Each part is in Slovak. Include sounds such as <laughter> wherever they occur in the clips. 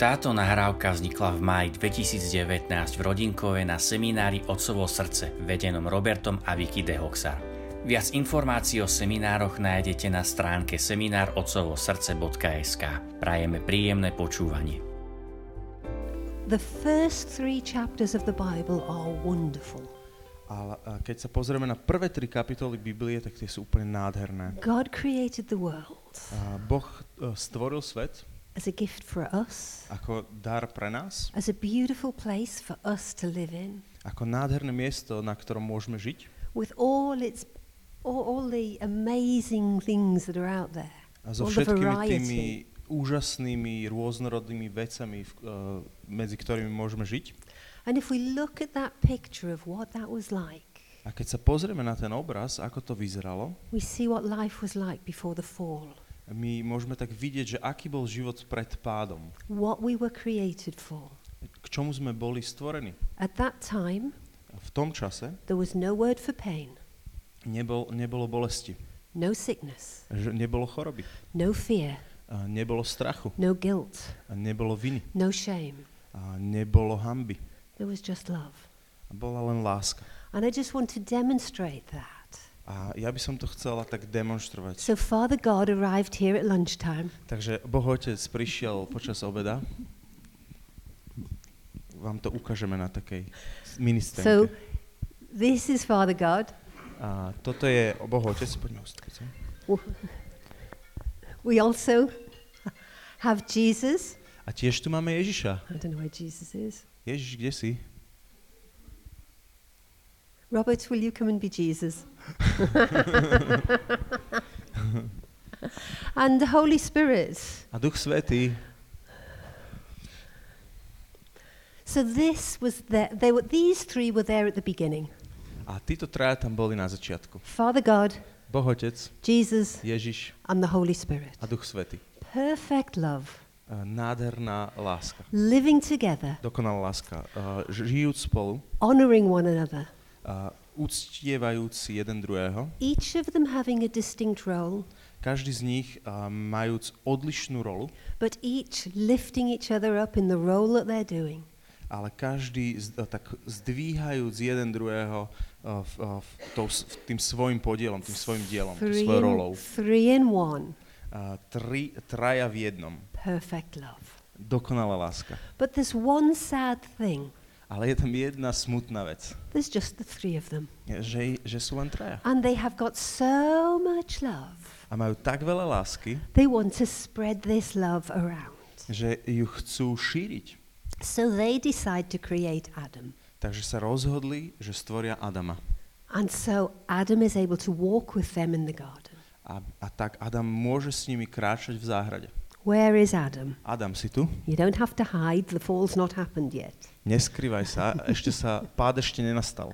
Táto nahrávka vznikla v máji 2019 v Rodinkove na seminári Otcovo srdce, vedenom Robertom a Vicky de Hoxar. Viac informácií o seminároch nájdete na stránke seminárotcovosrdce.sk. Prajeme príjemné počúvanie. The first three chapters of the Bible are wonderful. Ale a keď sa pozrieme na prvé tri kapitoly Biblie, tak tie sú úplne nádherné. God created the world A boh e, stvoril svet as a gift for us, ako dar pre nás, as a beautiful place for us to live in, ako nádherné miesto, na ktorom môžeme žiť. with all its all, all the amazing things that are out there, A so all the všetkými variety. tými úžasnými, rôznorodnými vecami, uh, medzi ktorými môžeme žiť. And if we look at that picture of what that was like, A keď sa pozrieme na ten obraz, ako to vyzeralo, we see what life was like before the fall, my môžeme tak vidieť, že aký bol život pred pádom. what we were created for. K čomu sme boli stvorení. At that time, v tom čase there was no word for pain, nebol, nebolo bolesti, no sickness, že nebolo choroby, no fear, a nebolo strachu, no guilt, a nebolo viny, no shame. a nebolo hamby. There was just love. A bola len láska. And I just want to demonstrate that. A ja by som to chcela tak demonstrovať. So Father God arrived here at lunchtime. Takže Boh Otec prišiel počas obeda. Vám to ukážeme na takej mini So this is Father God. A toto je Boh Otec. Poďme ustaviť. We also have Jesus. A tiež tu máme Ježiša. I don't know where Jesus is. Ježiš, kde si? Robert, will you come and be Jesus? <laughs> and the Holy Spirit. A Duch Svetý. So this was there. They were, these three were there at the beginning. A títo traja tam boli na začiatku. Father God, Boh Otec, Jesus, Ježiš and the Holy Spirit. a Duch Svetý. Perfect love, A Nádherná láska. living together, Dokonalá láska. A Žijúc spolu, honoring one another. A uctievajúc jeden druhého, each of them having a distinct role, každý z nich a, majúc odlišnú rolu, but each lifting each other up in the role that they're doing. ale každý a, tak zdvíhajúc jeden druhého a, v, v, tou, v tým svojim podielom, tým svojim dielom, tým Three svojou in, rolou. three in one. A, tri, traja v jednom. Perfect love. Dokonalá láska. But there's one sad thing. Ale je tam jedna smutná vec, There's just the three of them. že, že sú len traja. And they have got so much love. A majú tak veľa lásky, They want to spread this love around. že ju chcú šíriť. So they decide to create Adam. Takže sa rozhodli, že stvoria Adama. And so Adam is able to walk with them in the garden. A, a tak Adam môže s nimi kráčať v záhrade. Where is Adam? Adam, si tu? You don't have to hide, the fall's not happened yet. Neskrývaj sa, ešte sa, pád ešte nenastal.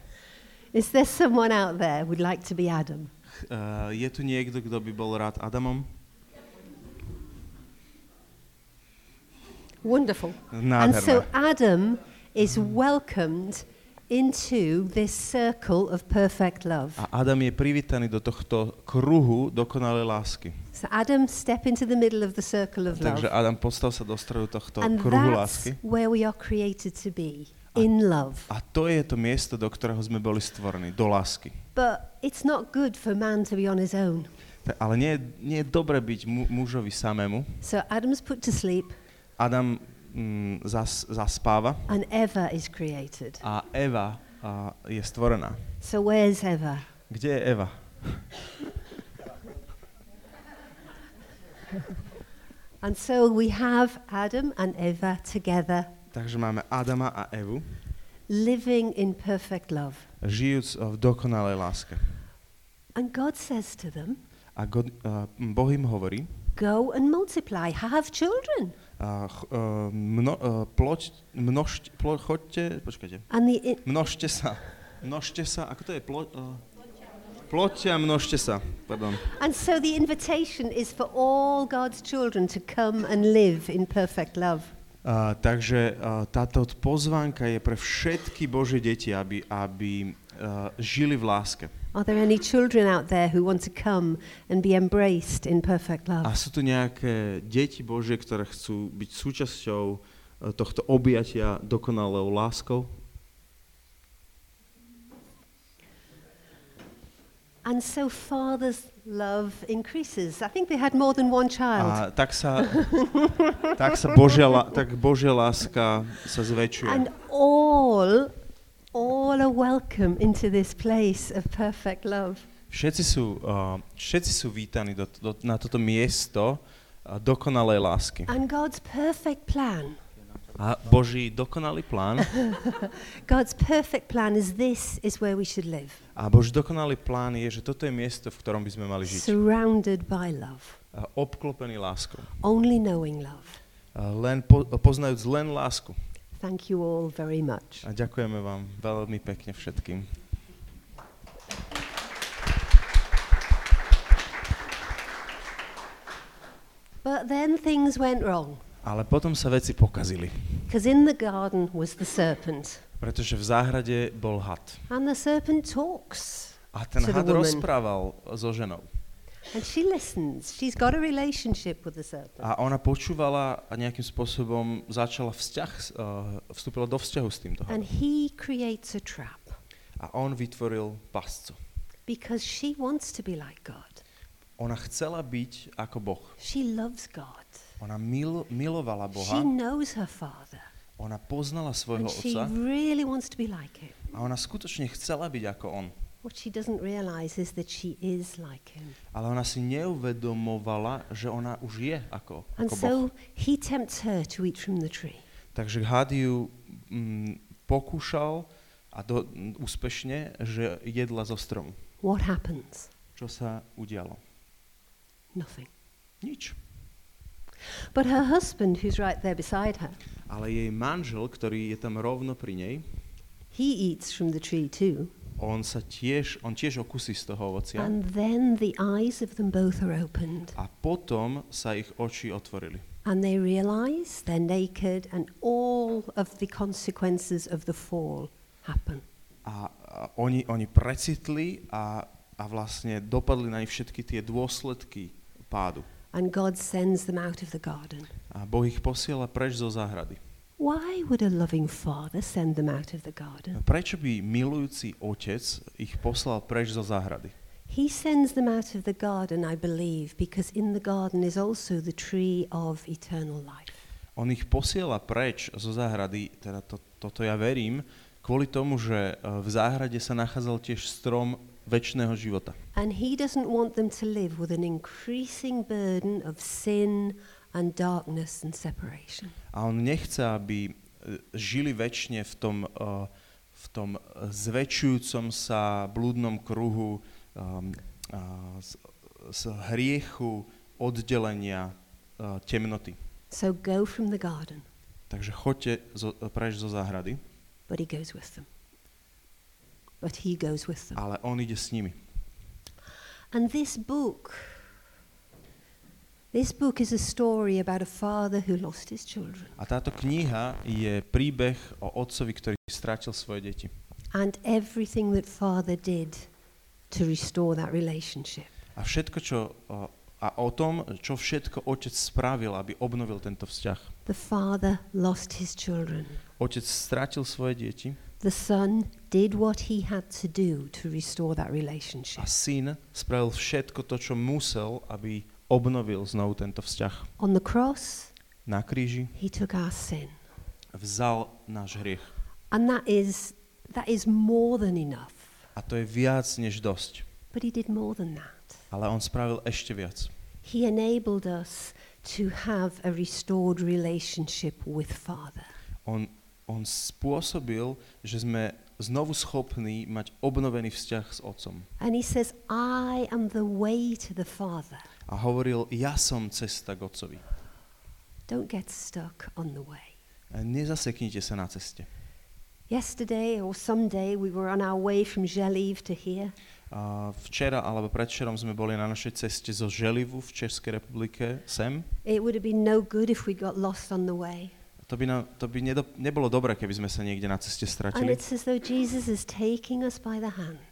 Is there someone out there who'd like to be Adam? Uh, je tu niekto, kto by bol rád Adamom? Wonderful. And so Adam is welcomed into this circle of perfect love. A Adam je privítaný do tohto kruhu dokonalej lásky. So Adam, step into the middle of the circle of love. Takže Adam, postav sa do stredu tohto And kruhu that's lásky. where we are created to be, in love. A to je to miesto, do ktorého sme boli stvorení, do lásky. But it's not good for man to be on his own. Ale nie, nie je dobre byť mu, mužovi samému. So Adam's put to sleep Adam mm, zas, zaspáva and Eva is created. a Eva a, je stvorená. So where's Eva? Kde je Eva? And so we have Adam and Eva together, Takže máme Adama a Evu, living in perfect love. žijúc v dokonalej láske. And God says to them, A God, uh, Boh im hovorí, Go and multiply, have children. Ch, uh, mno, uh, ploť, množte, plo, choďte, počkajte, množte sa, množte sa, ako to je, plo, uh, ploďte a množte sa, pardon. and so the invitation is for all God's children to come and live in perfect love. Uh, takže uh, táto pozvánka je pre všetky Božie deti, aby, aby uh, žili v láske. Are there any children out there who want to come and be embraced in perfect A love? sú tu nejaké deti Božie, ktoré chcú byť súčasťou e, tohto objatia dokonalou láskou. And so father's love increases. I think they had more than one child. A tak sa, <laughs> tak sa Božia, tak Božia láska sa zväčšuje. And all, all are welcome into this place of perfect love. Všetci sú, uh, všetci sú vítaní do, do, na toto miesto uh, dokonalej lásky. And God's perfect plan, A Boží dokonalý plán <laughs> God's perfect plan is this is where we should live, a Boží dokonalý plán je, že toto je miesto, v ktorom by sme mali žiť. surrounded by love, A obklopený láskou. only knowing love. A len po, poznajúc len lásku. Thank you all very much. A ďakujeme vám veľmi pekne všetkým. But then things went wrong, Ale potom sa veci pokazili. in the garden was the serpent, Pretože v záhrade bol had. and the serpent talks, A ten had rozprával so ženou. And she listens. She's got a relationship with the serpent. A ona počúvala a nejakým spôsobom začala vzťah, uh, vstúpila do vzťahu s týmto And he creates a trap A on vytvoril pascu. because she wants to be like God. Ona chcela byť ako Boh. She loves God. Ona mil, milovala She Boha. knows her father. Ona poznala svojho And she otca really wants to be like him. a ona skutočne chcela byť ako on. What she doesn't realize is that she is like him. Ale ona si neuvedomovala, že ona už je ako, And ako Boh. so he tempts her to eat from the tree. Takže had ju mm, pokúšal a do, úspešne, že jedla zo stromu. What happens? Čo sa udialo? Nothing. Nič. But her husband, who's right there beside her, Ale jej manžel, ktorý je tam rovno pri nej, he eats from the tree too. On sa tiež, on tiež okusí z toho ovocia And then the eyes of them both are opened. a potom sa ich oči otvorili. And they realize they're naked and all of the consequences of the fall happen. A, a oni, oni precitli a, a vlastne dopadli na nich všetky tie dôsledky pádu. And God sends them out of the garden. A Boh ich posiela preč zo záhrady. Why would a loving father send them out of the garden? Prečo by milujúci otec ich poslal preč zo záhrady? He sends them out of the garden, I believe, because in the garden is also the tree of eternal life. On ich posiela preč zo záhrady, teda to, toto ja verím, kvôli tomu, že e, v záhrade sa nachádzal tiež strom väčšného života. And he doesn't want them to live with an increasing burden of sin and darkness and separation. A on nechce, aby e, žili väčšine v tom, e, v tom zväčšujúcom sa blúdnom kruhu um, a, z, z hriechu, oddelenia, uh, temnoty. So go from the garden, Takže choďte zo, preč zo záhrady, but he goes with them. But he goes with them. ale on ide s nimi. And this book, this book is a story about a father who lost his children. A táto kniha je príbeh o otcovi, ktorý stratil svoje deti. And everything that father did to restore that relationship. A všetko, čo, a o tom, čo všetko otec spravil, aby obnovil tento vzťah. The father lost his children. Otec stratil svoje deti The son did what he had to do to restore that a relationship. syn spravil všetko to, čo musel, aby obnovil znovu tento vzťah. On the cross, Na kríži he took our sin. vzal náš hriech. And that is that is more than enough. A to je viac než dosť. But he did more than that. Ale on spravil ešte viac. He enabled us to have a restored relationship with Father. On, on spôsobil, že sme znovu schopní mať obnovený vzťah s otcom. And he says, I am the way to the Father. A hovoril, ja som cesta k otcovi. Don't get stuck on the way. A nezaseknite sa na ceste. Yesterday or someday we were on our way from Geliv to here. A včera alebo predvčerom sme boli na našej ceste zo Želivu v Českej republike sem. It would have been no good if we got lost on the way. To by, nám, to by nedo, nebolo dobré, keby sme sa niekde na ceste And stratili. it's as though Jesus is taking us by the hand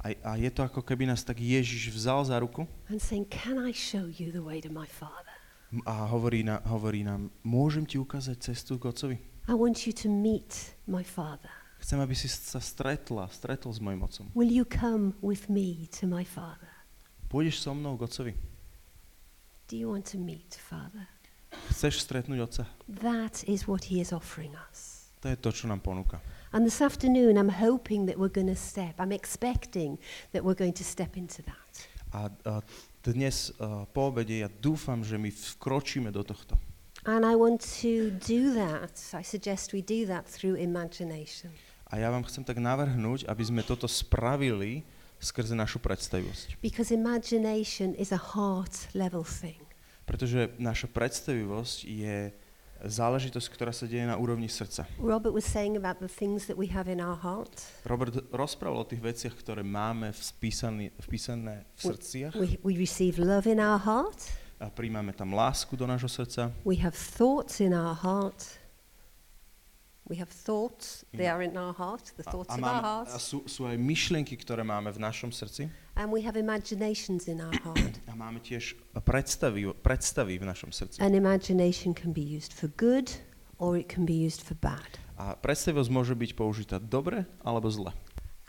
A, a je to ako keby nás tak Ježiš vzal za ruku and saying, Can I show you the way to my Father? M- A hovorí, na, hovorí nám, môžem ti ukázať cestu k Otcovi? I want you to meet my Father. Chcem, aby si sa stretla, stretol s mojim Otcom. Will you come with me to my Father? Pôjdeš so mnou k Otcovi? Do you want to meet Father? Chceš stretnúť Otca? That is what He is offering us. To je to, čo nám ponúka. And this afternoon, I'm hoping that we're going to step, I'm expecting that we're going to step into that. A, a dnes uh, po obede ja dúfam, že my vkročíme do tohto. And I want to do that. I suggest we do that through imagination. A ja vám chcem tak navrhnúť, aby sme toto spravili skrze našu predstavivosť. Because imagination is a heart level thing. Pretože naša predstavivosť je záležitosť, ktorá sa deje na úrovni srdca. Robert was saying about the things that we have in our heart. Robert rozprával o tých veciach, ktoré máme vpísané, vpísané v srdciach. We, we receive love in our heart. A príjmame tam lásku do nášho srdca. We have thoughts in our heart. We have thoughts, they are in our heart, the A, thoughts a, of our máme, a heart. sú, sú aj myšlienky, ktoré máme v našom srdci. And we have imaginations in our heart. A máme tiež predstavy, predstavy v našom srdci. An imagination can be used for good or it can be used for bad. A predstavivosť môže byť použitá dobre alebo zle.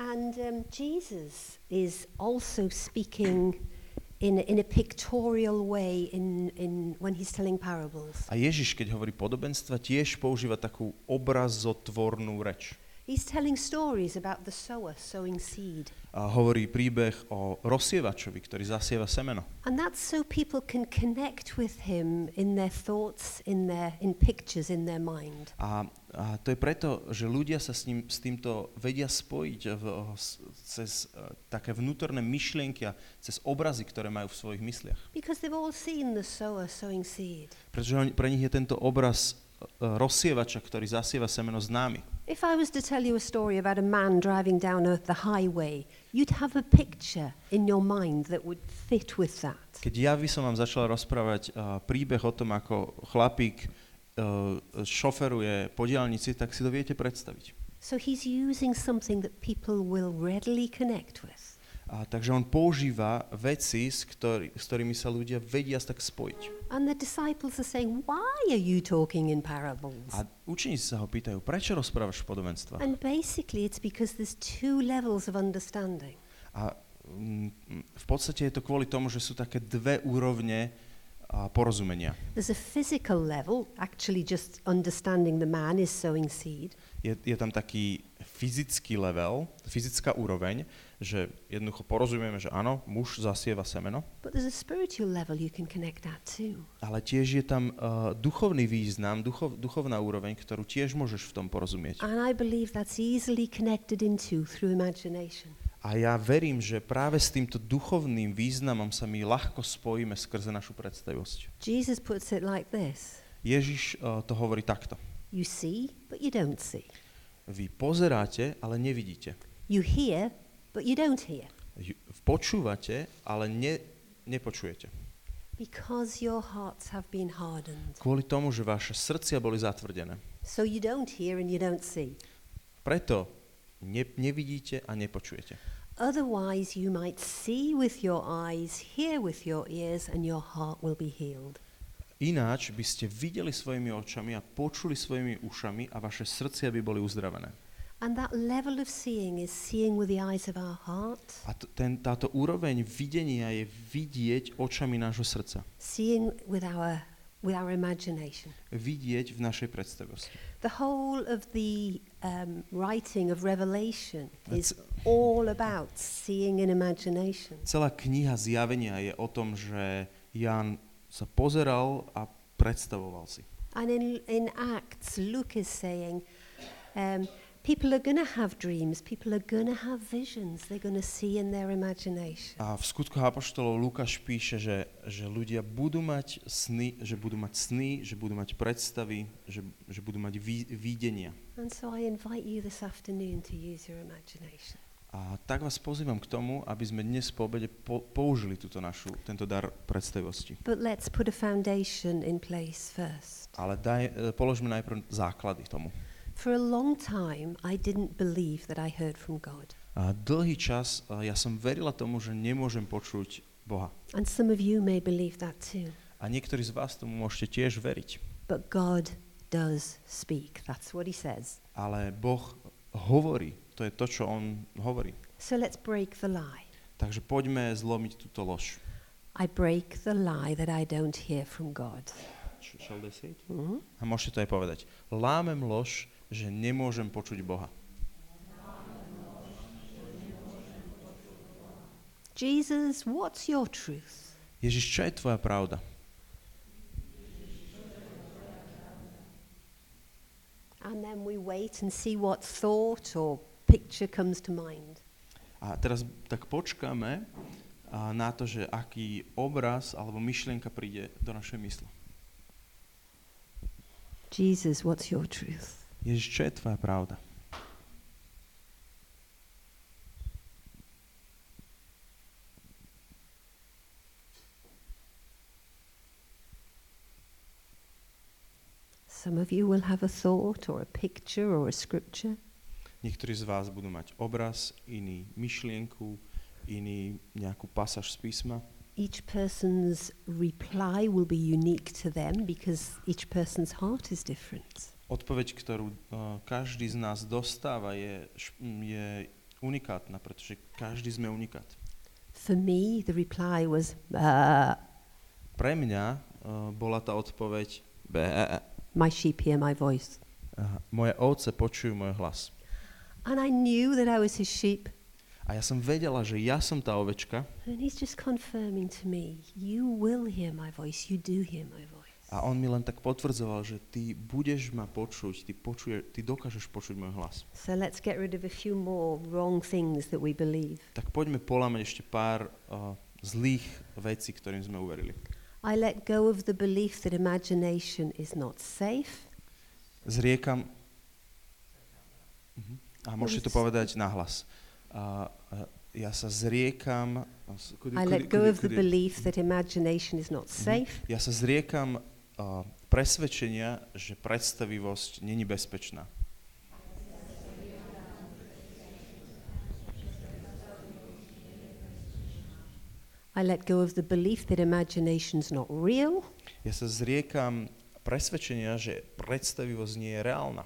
And um, Jesus is also speaking in, in a pictorial way in, in, when he's telling parables. A Ježiš, keď hovorí podobenstva, tiež používa takú obrazotvornú reč. He's telling stories about the sower sowing seed. A hovorí príbeh o rozsievačovi, ktorý zasieva semeno. And that's so people can connect with him in their thoughts, in their in pictures in their mind. A, a to je preto, že ľudia sa s, ním, s týmto vedia spojiť v, cez uh, také vnútorné myšlienky a cez obrazy, ktoré majú v svojich mysliach. Because they've all seen the sower sowing seed. Pretože pre nich je tento obraz rozsievača, ktorý zasieva semeno známy. If I was to tell you a story about a man driving down a, the highway, you'd have a picture in your mind that would fit with that. Keď ja by som vám začal rozprávať uh, príbeh o tom, ako chlapík uh, šoferuje po diálnici, tak si to viete predstaviť. So he's using something that people will readily connect with. A, takže on používa veci, s, ktorý, s ktorými sa ľudia vedia tak spojiť. And the disciples are saying, Why are you talking in parables? A učeníci sa ho pýtajú, prečo rozprávaš v podobenstvách? And basically, it's because there's two levels of understanding. A mm, mm, v podstate je to kvôli tomu, že sú také dve úrovne a, porozumenia. There's a physical level, actually, just understanding the man is sowing seed. Je, je tam taký fyzický level, fyzická úroveň, že jednoducho porozumieme, že áno, muž zasieva semeno, But there's a spiritual level you can connect that to. ale tiež je tam uh, duchovný význam, duchov, duchovná úroveň, ktorú tiež môžeš v tom porozumieť. And I believe that's easily connected into through imagination. A ja verím, že práve s týmto duchovným významom sa my ľahko spojíme skrze našu predstavivosť. Jesus puts it like this Ježiš uh, to hovorí takto. You see, but you don't see. Vy pozeráte, ale nevidíte. You hear, but you don't hear. Počúvate, ale ne, nepočujete. Because your hearts have been hardened. Kvôli tomu, že vaše srdcia boli zatvrdené. So you don't hear and you don't see. Preto ne, nevidíte a nepočujete. Otherwise, you might see with your eyes, hear with your ears, and your heart will be healed. Ináč by ste videli svojimi očami a počuli svojimi ušami a vaše srdcia by boli uzdravené. And that level of seeing is seeing with the eyes of our heart, A ten, táto úroveň videnia je vidieť očami nášho srdca. seeing with our, with our imagination. Vidieť v našej predstavivosti. The whole of the um, writing of Revelation is all about seeing in imagination. Celá kniha zjavenia je o tom, že Jan sa pozeral a predstavoval si. And in, in Acts, Luke is saying, um, people are going to have dreams, people are going to have visions, they're going to see in their imagination. A v skutkoch Apoštolov Lukáš píše, že, že ľudia budú mať sny, že budú mať sny, že budú mať predstavy, že, že budú mať ví, videnia. And so I invite you this afternoon to use your imagination. A tak vás pozývam k tomu, aby sme dnes po obede po, použili túto našu, tento dar predstavivosti. But let's put a foundation in place first. Ale daj, e, položme najprv základy tomu. For a long time, I didn't believe that I heard from God. A dlhý čas ja som verila tomu, že nemôžem počuť Boha. And some of you may believe that too. A niektorí z vás tomu môžete tiež veriť. But God does speak. That's what he says. Ale Boh hovorí. To je to, čo On hovorí. So let's break the lie. Takže poďme zlomiť túto lož. I break the lie that I don't hear from God. Shall they say it? Mhm. A môžete to aj povedať. Lámem lož, že nemôžem počuť Boha. Jesus, what's your truth? Ježiš, čo je tvoja pravda? And then we wait and see what thought or picture comes to mind. A teraz tak počkáme na to, že aký obraz alebo myšlienka príde do našej mysle. Jesus, what's your truth? Ježiš, čo je tvoja pravda? Some of you will have a thought or a picture or a scripture. Niektorí z vás budú mať obraz, iný myšlienku, iný nejakú pasáž z písma. Each person's reply will be unique to them because each person's heart is different. Odpoveď, ktorú uh, každý z nás dostáva, je, je unikátna, pretože každý sme unikát. For me, the reply was, uh, Pre mňa uh, bola tá odpoveď Bé. my sheep hear my voice. Aha, moje ovce počujú môj hlas. And I knew that I was his sheep. A ja som vedela, že ja som tá ovečka And he's just confirming to me, you will hear my voice. You do hear my voice. A on mi len tak potvrdzoval, že ty budeš ma počuť, ty, počuje, ty dokážeš počuť môj hlas. So let's get rid of a few more wrong things that we believe. Tak poďme polámať ešte pár uh, zlých vecí, ktorým sme uverili. I let go of the belief that imagination is not safe. Zriekam... Mhm. A môžete to povedať nahlas. A, a ja sa zriekam... kudy- I let go of the belief that imagination is not safe. Ja sa zriekam uh, presvedčenia, že predstavivosť není bezpečná. I let go of the belief that imagination's not real. Ja sa zriekam presvedčenia, že predstavivosť nie je reálna.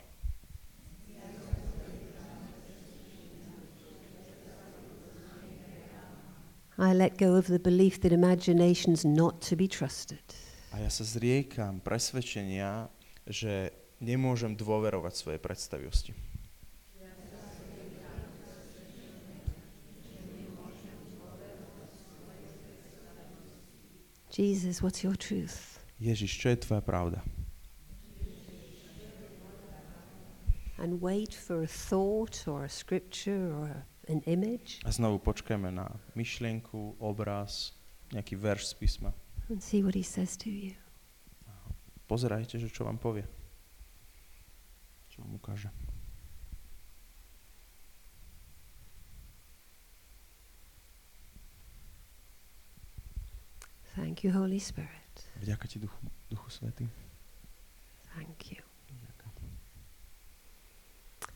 I let go of the belief that imagination's not to be trusted. A ja sa zriekam presvedčenia, že nemôžem dôverovať svojej predstavivosti. Jesus, what's your truth? Ježiš, čo je tvoja pravda? And wait for a thought or a scripture or an image A znovu počkajme na myšlienku, obraz, nejaký verš z písma. And see what he says to you. Pozerajte, že čo vám povie. Čo vám ukáže. Thank you, Holy Spirit. Vďaka ti, Duchu, Duchu Svetý. Thank you.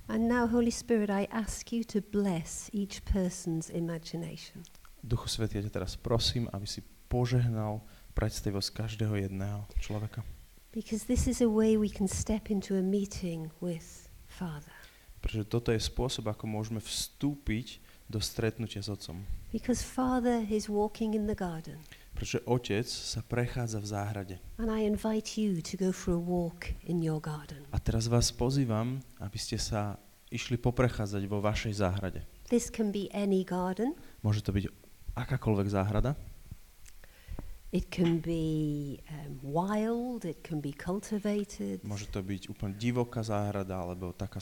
And now, Holy Spirit, I ask you to bless each person's imagination. Duchu Svetý, ja ťa teraz prosím, aby si požehnal predstavivosť každého jedného človeka. Because this is a way we can step into a meeting with Father. Pretože toto je spôsob, ako môžeme vstúpiť do stretnutia s Otcom. Because Father is walking in the garden. Pretože Otec sa prechádza v záhrade. And I invite you to go for a walk in your garden. A teraz vás pozývam, aby ste sa išli poprechádzať vo vašej záhrade. This can be any garden. Môže to byť akákoľvek záhrada. It can be um, wild, it can be cultivated, Môže to byť úplne divoká záhrada, alebo taká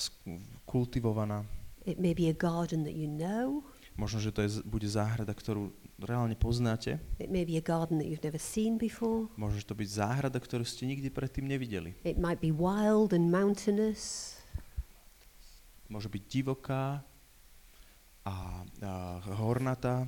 kultivovaná. it may be a garden that you know, Možno, že to je, bude záhrada, ktorú reálne poznáte. it may be a garden that you've never seen before, Môže to byť záhrada, ktorú ste nikdy predtým nevideli. it might be wild and mountainous, Môže byť divoká a, a hornatá.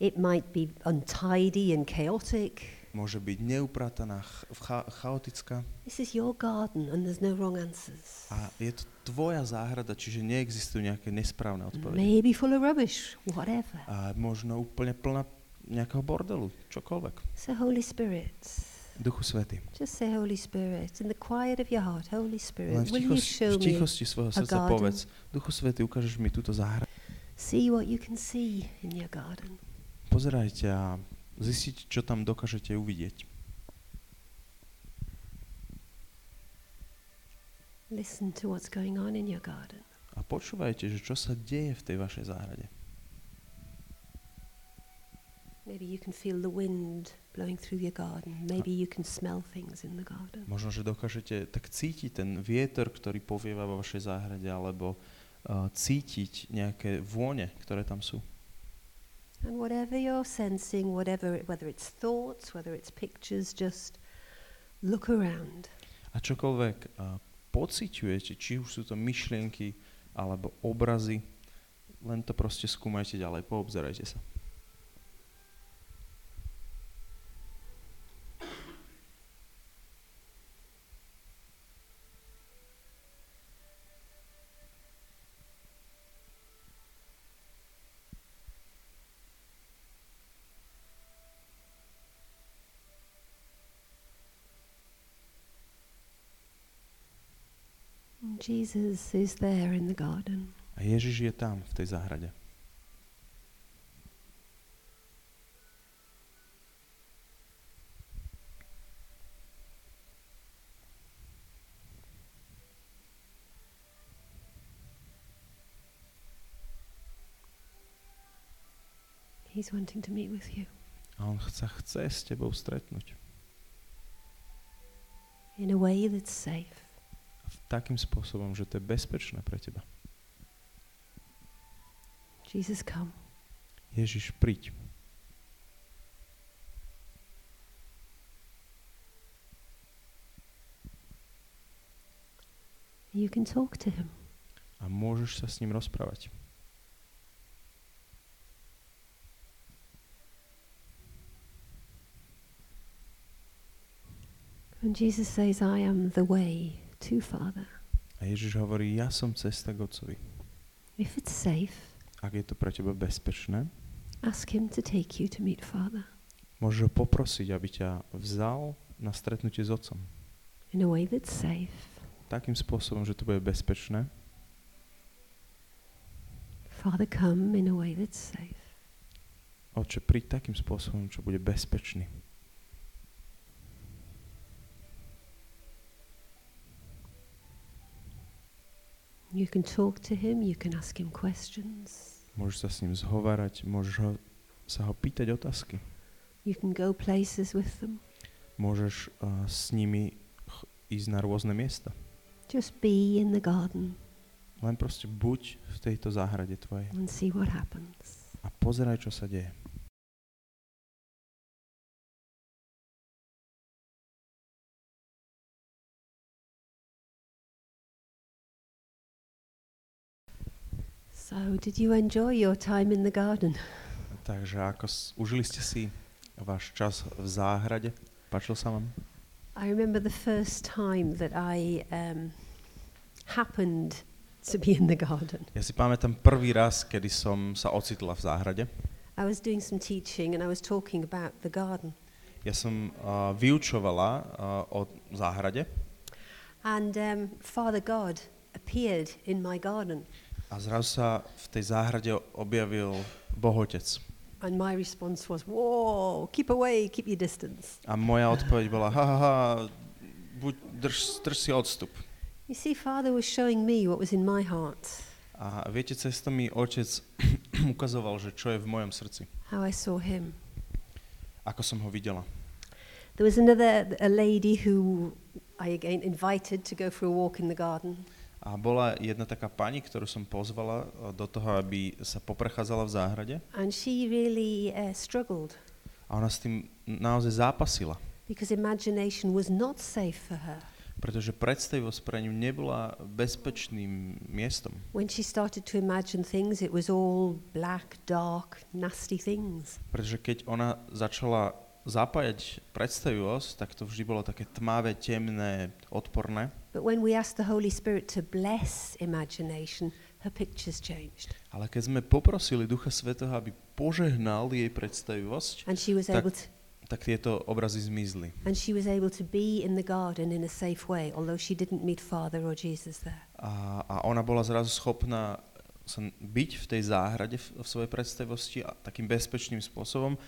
It might be untidy and chaotic. Môže byť neuprataná, ch- cha- chaotická. This is your garden and there's no wrong answers. A je to tvoja záhrada, čiže neexistujú nejaké nesprávne odpovede. Maybe full of rubbish, whatever. A možno úplne plná nejakého bordelu, čokoľvek. So, Holy Spirit, Duchu Svety. Just say, Holy Spirit, in the quiet of your heart, Holy Spirit, v, will you tichos, show v me, tichosti svojho srdca garden? povedz, Duchu Svety, ukážeš mi túto záhradu. see what you can see in your garden? Pozerajte a zistiť, čo tam dokážete uvidieť. Listen to what's going on in your garden. A počúvajte, že čo sa deje v tej vašej záhrade. Maybe you can feel the wind blowing through your garden. Maybe you can smell things in the garden. Možno, že dokážete tak cítiť ten vietor, ktorý povieva vo vašej záhrade, alebo uh, cítiť nejaké vône, ktoré tam sú. And whatever you're sensing, whatever, whether it's thoughts, whether it's pictures, just look around. A čokoľvek uh, pociťujete, či už sú to myšlienky alebo obrazy, len to proste skúmajte ďalej, poobzerajte sa. Jesus is there in the garden. A Ježiš je tam, v tej záhrade. He's wanting to meet with you A on sa chce s tebou stretnúť. in a way that's safe. Takým spôsobom, že to je bezpečné pre teba. Jesus, come. Ježiš, príď. You can talk to him. A môžeš sa s ním rozprávať. And Jesus says, I am the way to Father. A Ježiš hovorí, ja som cesta k Otcovi. If it's safe, Ak je to pre teba bezpečné, ask him to take you to meet Father môžeš ho poprosiť, aby ťa vzal na stretnutie s Otcom. in a way that's safe. Takým spôsobom, že to bude bezpečné. Father, come in a way that's safe. Oče, príď takým spôsobom, čo bude bezpečný. You can talk to him, you can ask him questions, Môžeš sa s ním zhovárať, môžeš ho, sa ho pýtať otázky. you can go places with them. Môžeš uh, s nimi ch- ísť na rôzne miesta. Just be in the garden Len proste buď v tejto záhrade tvojej and see what happens. a pozeraj, čo sa deje. So, did you enjoy your time in the garden? Takže ako užili ste si váš čas v záhrade? Páčil sa vám? I remember the first time that I um, happened to be in the garden. Ja si pamätám prvý raz, kedy som sa ocitla v záhrade. I was doing some teaching and I was talking about the garden. Ja som uh, vyučovala uh, o záhrade And um, Father God appeared in my garden. A zrazu sa v tej záhrade objavil Bohotec. And my response was, Whoa, keep away, keep your distance. A moja odpoveď bola, ha, ha, ha buď, drž, drž si odstup. You see, Father was showing me what was in my heart, A viete, cez to mi otec <clears throat> ukazoval, že čo je v mojom srdci. how I saw him. Ako som ho videla. There was another, a lady who I again invited to go for a walk in the garden. A bola jedna taká pani, ktorú som pozvala eh, do toho, aby sa poprechádzala v záhrade. And she really uh, struggled A ona s tým naozaj zápasila. because imagination was not safe for her. Pretože predstavivosť pre ňu nebola bezpečným miestom. When she started to imagine things, it was all black, dark, nasty things. Pretože keď ona začala zapájať predstavivosť, tak to vždy bolo také tmavé, temné, odporné. But when we asked the Holy Spirit to bless imagination, her pictures changed. Ale keď sme poprosili Ducha Svetého, aby požehnal jej predstavivosť, And she was Tak- able to, tak tieto obrazy zmizli. And she was able to be in the garden in a safe way, although she didn't meet Father or Jesus there. A, a ona bola zrazu schopná sa byť v tej záhrade v, v svojej predstavosti a takým bezpečným spôsobom,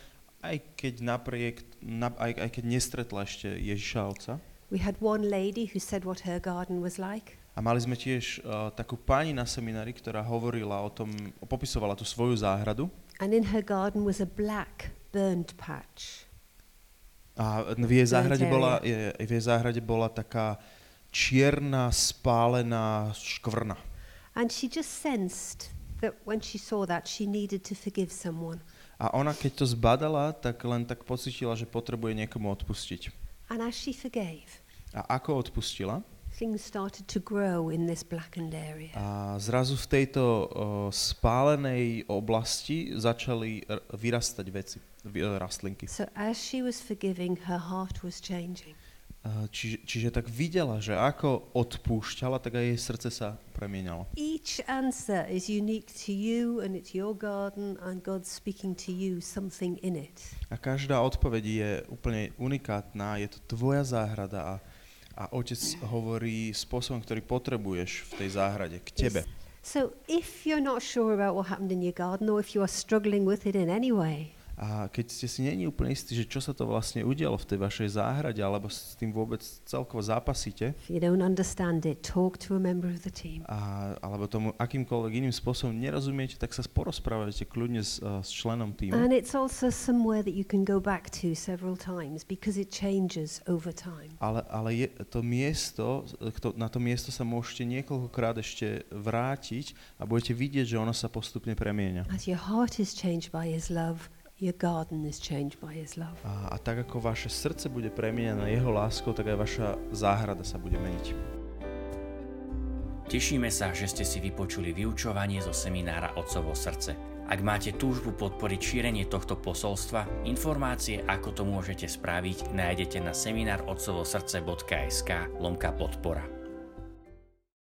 aj keď napriek, na, aj, aj keď nestretla ešte Ježiša Otca. We had one lady who said what her garden was like. A mali sme tiež uh, takú pani na seminári, ktorá hovorila o tom, popisovala tú svoju záhradu. And in her garden was a black burnt patch. A v jej záhrade bola, je, v jej záhrade bola taká čierna, spálená škvrna. And she just sensed that when she saw that, she needed to forgive someone. A ona keď to zbadala, tak len tak pocitila, že potrebuje niekomu odpustiť. And as she forgave, A ako odpustila? things started to grow in this blackened area. A zrazu v tejto uh, spálenej oblasti začali r- vyrastať veci, vy- uh, rastlinky. So as she was forgiving, her heart was changing. Uh, čiže, čiže tak videla, že ako odpúšťala, tak aj jej srdce sa premienalo. Each answer is unique to you and it's your garden and God's speaking to you something in it. A každá odpoveď je úplne unikátna, je to tvoja záhrada a, a otec hovorí spôsobom, ktorý potrebuješ v tej záhrade, k tebe. So if you're not sure about what happened in your garden or if you are struggling with it in any way, A keď ste si není úplne istí, že čo sa to vlastne udialo v tej vašej záhrade, alebo s tým vôbec celkovo zápasíte, if you don't understand it, talk to a member of the team. a, alebo tomu akýmkoľvek iným spôsobom nerozumiete, tak sa porozprávajte kľudne s, uh, s členom týmu. And it's also somewhere that you can go back to several times because it changes over time. Ale, ale je, to miesto, to, na to miesto sa môžete niekoľkokrát ešte vrátiť a budete vidieť, že ono sa postupne premieňa. As your heart is changed by His love, your garden is changed by His love. A, a tak ako vaše srdce bude premieňané jeho láskou, tak aj vaša záhrada sa bude meniť. Tešíme sa, že ste si vypočuli vyučovanie zo seminára Otcovo srdce. Ak máte túžbu podporiť šírenie tohto posolstva, informácie, ako to môžete spraviť, nájdete na seminárotcovosrdce.sk lomka podpora.